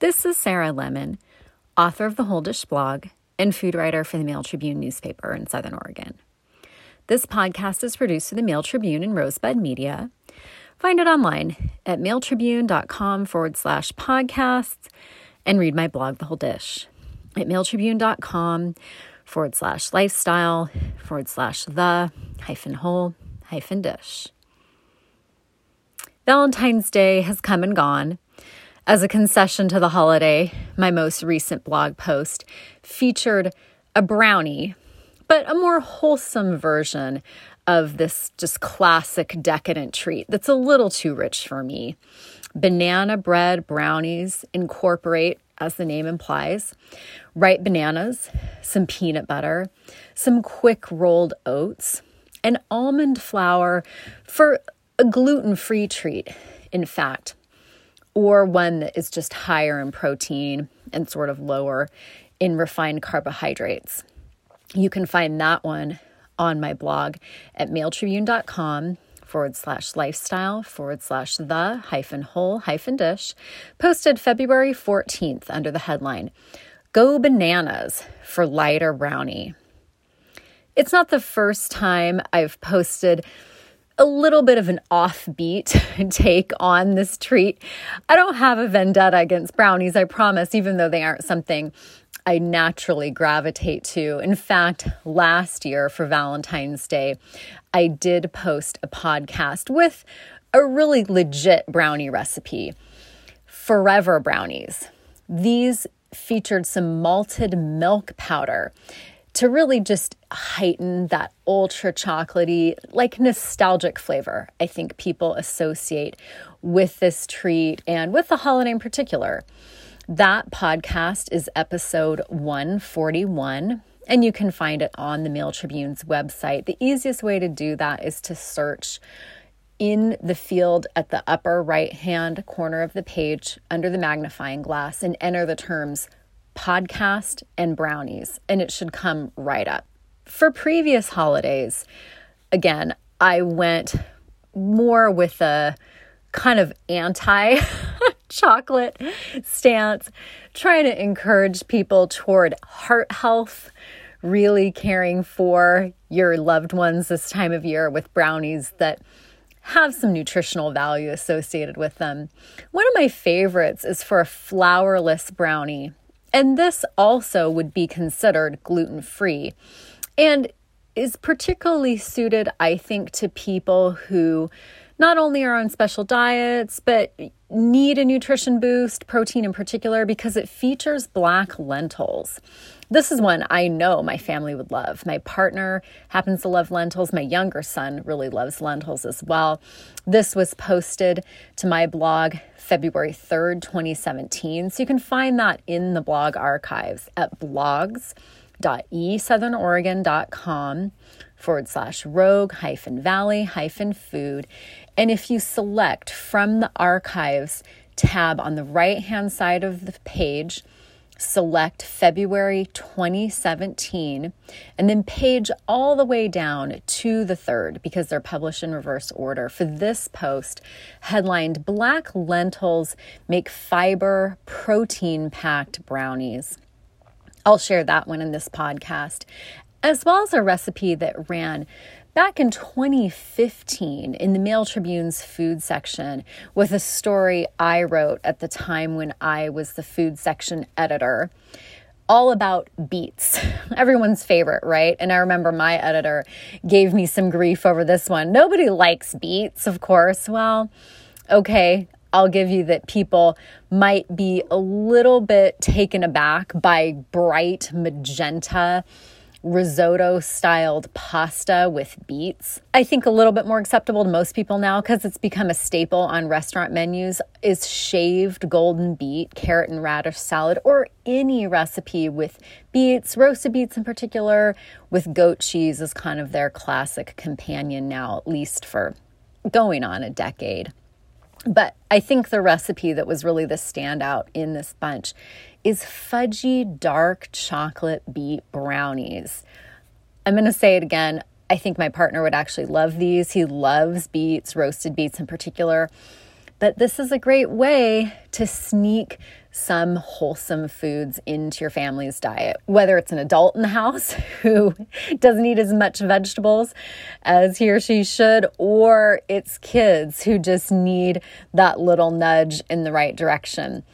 This is Sarah Lemon, author of the Whole Dish blog and food writer for the Mail Tribune newspaper in Southern Oregon. This podcast is produced for the Mail Tribune and Rosebud Media. Find it online at mailtribune.com forward slash podcasts and read my blog, The Whole Dish, at mailtribune.com forward slash lifestyle forward slash the hyphen whole hyphen dish. Valentine's Day has come and gone. As a concession to the holiday, my most recent blog post featured a brownie, but a more wholesome version of this just classic decadent treat that's a little too rich for me. Banana bread brownies incorporate, as the name implies, ripe bananas, some peanut butter, some quick rolled oats, and almond flour for a gluten free treat, in fact or one that is just higher in protein and sort of lower in refined carbohydrates. You can find that one on my blog at mailtribune.com forward slash lifestyle forward slash the hyphen whole hyphen dish, posted February 14th under the headline Go Bananas for Lighter Brownie. It's not the first time I've posted a little bit of an offbeat take on this treat. I don't have a vendetta against brownies, I promise, even though they aren't something I naturally gravitate to. In fact, last year for Valentine's Day, I did post a podcast with a really legit brownie recipe Forever Brownies. These featured some malted milk powder to really just heighten that ultra chocolatey, like nostalgic flavor I think people associate with this treat and with the holiday in particular. That podcast is episode 141, and you can find it on the Mail Tribune's website. The easiest way to do that is to search in the field at the upper right hand corner of the page under the magnifying glass and enter the terms podcast and brownies, and it should come right up. For previous holidays, again, I went more with a kind of anti chocolate stance, trying to encourage people toward heart health, really caring for your loved ones this time of year with brownies that have some nutritional value associated with them. One of my favorites is for a flourless brownie and this also would be considered gluten free and is particularly suited, I think, to people who not only are on special diets, but need a nutrition boost, protein in particular, because it features black lentils. This is one I know my family would love. My partner happens to love lentils. My younger son really loves lentils as well. This was posted to my blog February 3rd, 2017. So you can find that in the blog archives at blogs.esouthernoregon.com forward slash rogue hyphen valley hyphen food. And if you select from the archives tab on the right hand side of the page, select February 2017 and then page all the way down to the third because they're published in reverse order. For this post, headlined Black Lentils Make Fiber Protein Packed Brownies. I'll share that one in this podcast, as well as a recipe that ran back in 2015 in the Mail Tribune's food section with a story I wrote at the time when I was the food section editor. All about beets, everyone's favorite, right? And I remember my editor gave me some grief over this one. Nobody likes beets, of course. Well, okay, I'll give you that people might be a little bit taken aback by bright magenta risotto styled pasta with beets. I think a little bit more acceptable to most people now because it's become a staple on restaurant menus is shaved golden beet, carrot and radish salad or any recipe with beets, roasted beets in particular, with goat cheese is kind of their classic companion now, at least for going on a decade. But I think the recipe that was really the standout in this bunch is fudgy dark chocolate beet brownies. I'm going to say it again. I think my partner would actually love these. He loves beets, roasted beets in particular. But this is a great way to sneak some wholesome foods into your family's diet, whether it's an adult in the house who doesn't eat as much vegetables as he or she should, or it's kids who just need that little nudge in the right direction.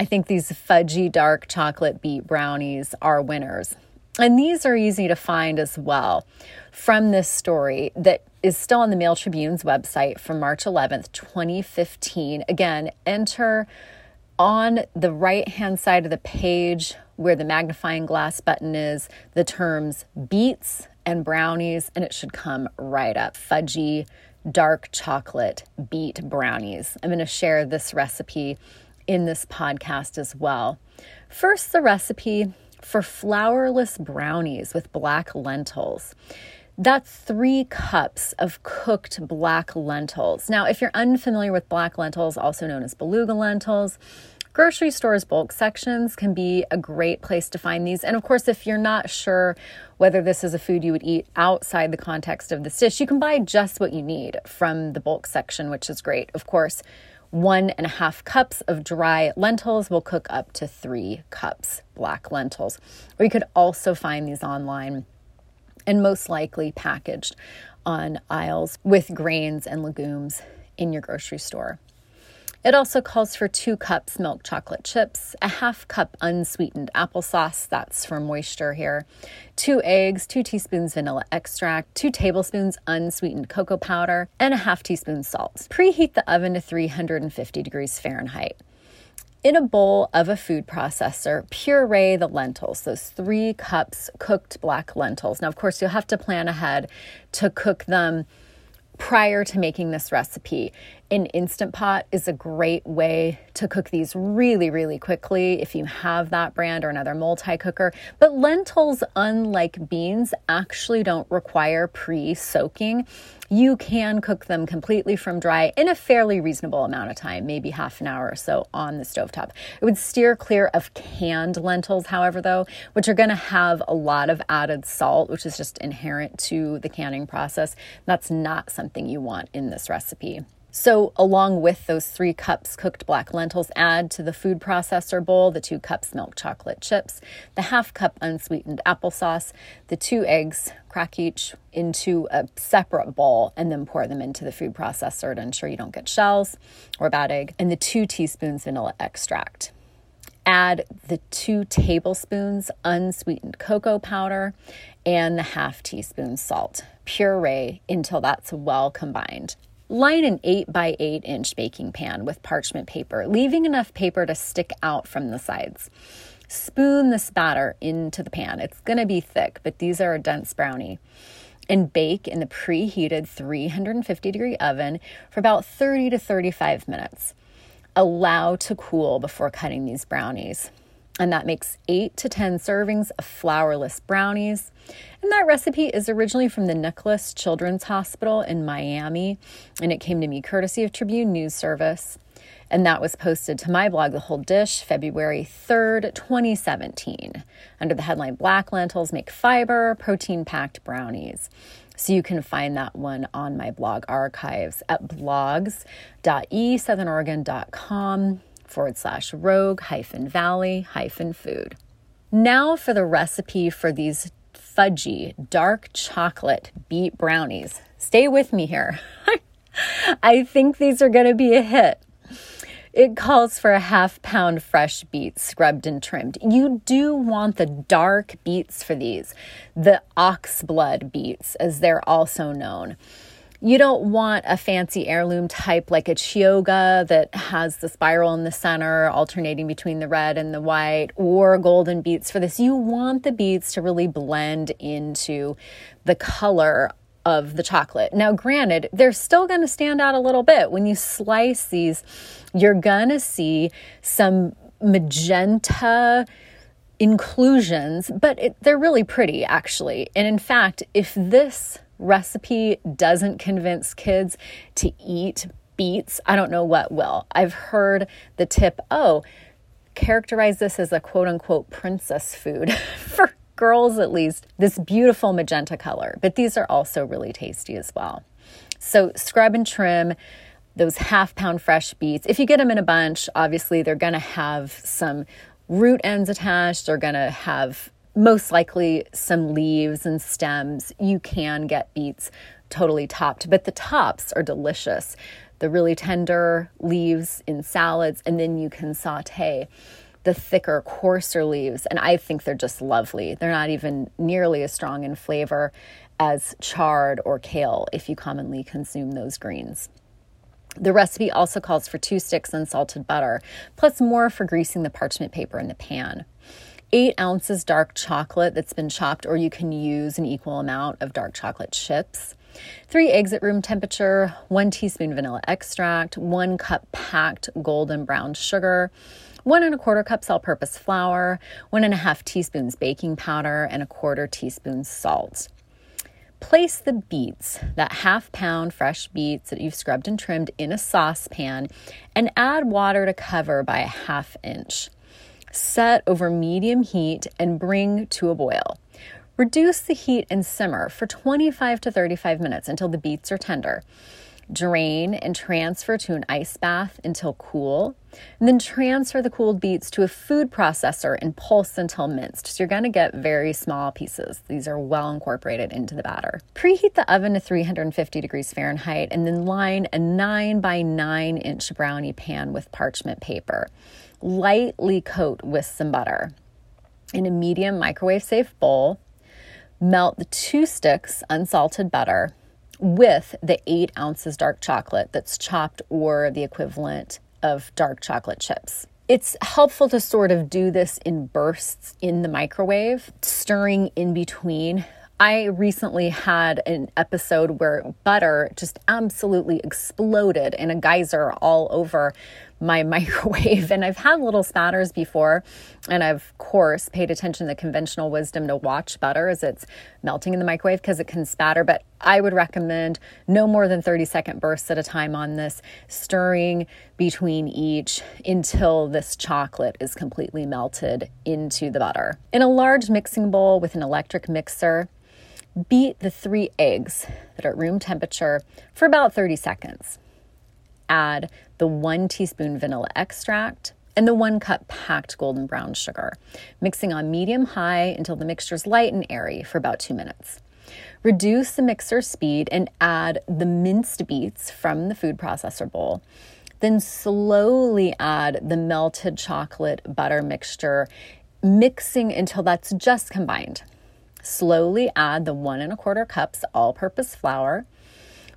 I think these fudgy dark chocolate beet brownies are winners. And these are easy to find as well from this story that is still on the Mail Tribune's website from March 11th, 2015. Again, enter on the right hand side of the page where the magnifying glass button is the terms beets and brownies, and it should come right up. Fudgy, dark chocolate beet brownies. I'm going to share this recipe in this podcast as well. First, the recipe for flourless brownies with black lentils. That's three cups of cooked black lentils. Now, if you're unfamiliar with black lentils, also known as beluga lentils, grocery stores' bulk sections can be a great place to find these. And of course, if you're not sure whether this is a food you would eat outside the context of this dish, you can buy just what you need from the bulk section, which is great. Of course, one and a half cups of dry lentils will cook up to three cups black lentils. Or you could also find these online and most likely packaged on aisles with grains and legumes in your grocery store. It also calls for two cups milk chocolate chips, a half cup unsweetened applesauce, that's for moisture here, two eggs, two teaspoons vanilla extract, two tablespoons unsweetened cocoa powder, and a half teaspoon salt. Preheat the oven to 350 degrees Fahrenheit. In a bowl of a food processor, puree the lentils, those three cups cooked black lentils. Now, of course, you'll have to plan ahead to cook them prior to making this recipe. An Instant Pot is a great way to cook these really, really quickly if you have that brand or another multi cooker. But lentils, unlike beans, actually don't require pre soaking. You can cook them completely from dry in a fairly reasonable amount of time, maybe half an hour or so on the stovetop. It would steer clear of canned lentils, however, though, which are going to have a lot of added salt, which is just inherent to the canning process. That's not something you want in this recipe. So, along with those three cups cooked black lentils, add to the food processor bowl the two cups milk chocolate chips, the half cup unsweetened applesauce, the two eggs, crack each into a separate bowl, and then pour them into the food processor to ensure you don't get shells or bad egg, and the two teaspoons vanilla extract. Add the two tablespoons unsweetened cocoa powder and the half teaspoon salt. Puree until that's well combined. Line an 8 by 8 inch baking pan with parchment paper, leaving enough paper to stick out from the sides. Spoon this batter into the pan. It's going to be thick, but these are a dense brownie. And bake in the preheated 350 degree oven for about 30 to 35 minutes. Allow to cool before cutting these brownies and that makes eight to 10 servings of flourless brownies. And that recipe is originally from the Nicklaus Children's Hospital in Miami, and it came to me courtesy of Tribune News Service. And that was posted to my blog, The Whole Dish, February 3rd, 2017, under the headline Black Lentils Make Fiber Protein Packed Brownies. So you can find that one on my blog archives at blogs.esouthern forward slash rogue hyphen valley hyphen food. Now for the recipe for these fudgy dark chocolate beet brownies. Stay with me here. I think these are going to be a hit. It calls for a half pound fresh beets scrubbed and trimmed. You do want the dark beets for these, the oxblood beets, as they're also known you don't want a fancy heirloom type like a Chioggia that has the spiral in the center alternating between the red and the white or golden beets for this. You want the beets to really blend into the color of the chocolate. Now, granted, they're still going to stand out a little bit. When you slice these, you're going to see some magenta inclusions, but it, they're really pretty actually. And in fact, if this recipe doesn't convince kids to eat beets, I don't know what will. I've heard the tip, oh, characterize this as a quote unquote princess food for girls at least, this beautiful magenta color. But these are also really tasty as well. So scrub and trim those half pound fresh beets. If you get them in a bunch, obviously they're going to have some root ends attached, they're going to have most likely some leaves and stems. You can get beets totally topped, but the tops are delicious. The really tender leaves in salads, and then you can saute the thicker, coarser leaves, and I think they're just lovely. They're not even nearly as strong in flavor as chard or kale if you commonly consume those greens. The recipe also calls for two sticks unsalted butter, plus more for greasing the parchment paper in the pan. Eight ounces dark chocolate that's been chopped, or you can use an equal amount of dark chocolate chips. Three eggs at room temperature, one teaspoon vanilla extract, one cup packed golden brown sugar, one and a quarter cups all purpose flour, one and a half teaspoons baking powder, and a quarter teaspoon salt. Place the beets, that half pound fresh beets that you've scrubbed and trimmed, in a saucepan and add water to cover by a half inch. Set over medium heat and bring to a boil. Reduce the heat and simmer for 25 to 35 minutes until the beets are tender. Drain and transfer to an ice bath until cool. And then transfer the cooled beets to a food processor and pulse until minced. So you're going to get very small pieces. These are well incorporated into the batter. Preheat the oven to 350 degrees Fahrenheit and then line a 9 by 9 inch brownie pan with parchment paper. Lightly coat with some butter. In a medium microwave safe bowl, melt the two sticks unsalted butter with the eight ounces dark chocolate that's chopped or the equivalent of dark chocolate chips. It's helpful to sort of do this in bursts in the microwave, stirring in between. I recently had an episode where butter just absolutely exploded in a geyser all over my microwave. And I've had little spatters before. And I've, of course, paid attention to the conventional wisdom to watch butter as it's melting in the microwave because it can spatter. But I would recommend no more than 30 second bursts at a time on this, stirring between each until this chocolate is completely melted into the butter. In a large mixing bowl with an electric mixer, beat the three eggs that are at room temperature for about 30 seconds add the one teaspoon vanilla extract and the one cup packed golden brown sugar, mixing on medium high until the mixture is light and airy for about two minutes. Reduce the mixer speed and add the minced beets from the food processor bowl. Then slowly add the melted chocolate butter mixture, mixing until that's just combined. Slowly add the one and a quarter cups all purpose flour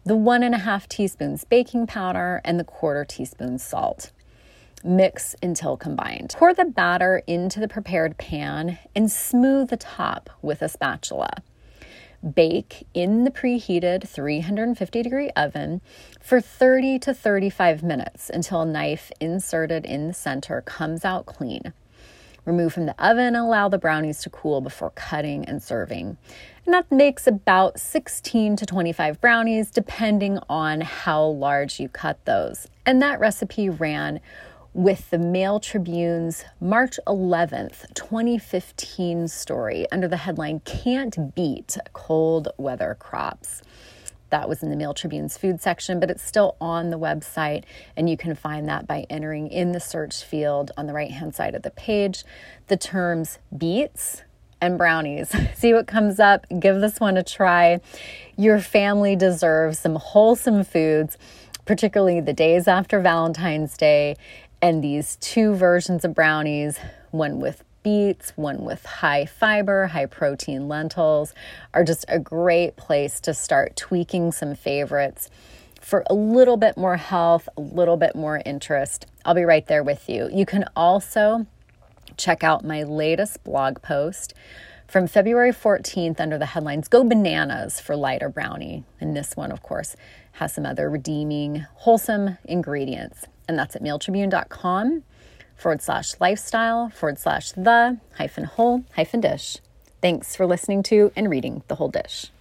the one and a half teaspoons baking powder, and the quarter teaspoon salt. Mix until combined. Pour the batter into the prepared pan and smooth the top with a spatula. Bake in the preheated 350 degree oven for 30 to 35 minutes until a knife inserted in the center comes out clean. Remove from the oven and allow the brownies to cool before cutting and serving. And that makes about 16 to 25 brownies, depending on how large you cut those. And that recipe ran with the Mail Tribune's March 11th, 2015 story under the headline Can't Beat Cold Weather Crops. That was in the Mail Tribune's food section, but it's still on the website, and you can find that by entering in the search field on the right hand side of the page the terms beets and brownies. See what comes up. Give this one a try. Your family deserves some wholesome foods, particularly the days after Valentine's Day. And these two versions of brownies, one with beets, one with high fiber, high protein lentils, are just a great place to start tweaking some favorites for a little bit more health, a little bit more interest. I'll be right there with you. You can also check out my latest blog post from February 14th under the headlines Go Bananas for Lighter Brownie. And this one, of course, has some other redeeming, wholesome ingredients. And that's at mailtribune.com forward slash lifestyle forward slash the hyphen whole hyphen dish. Thanks for listening to and reading The Whole Dish.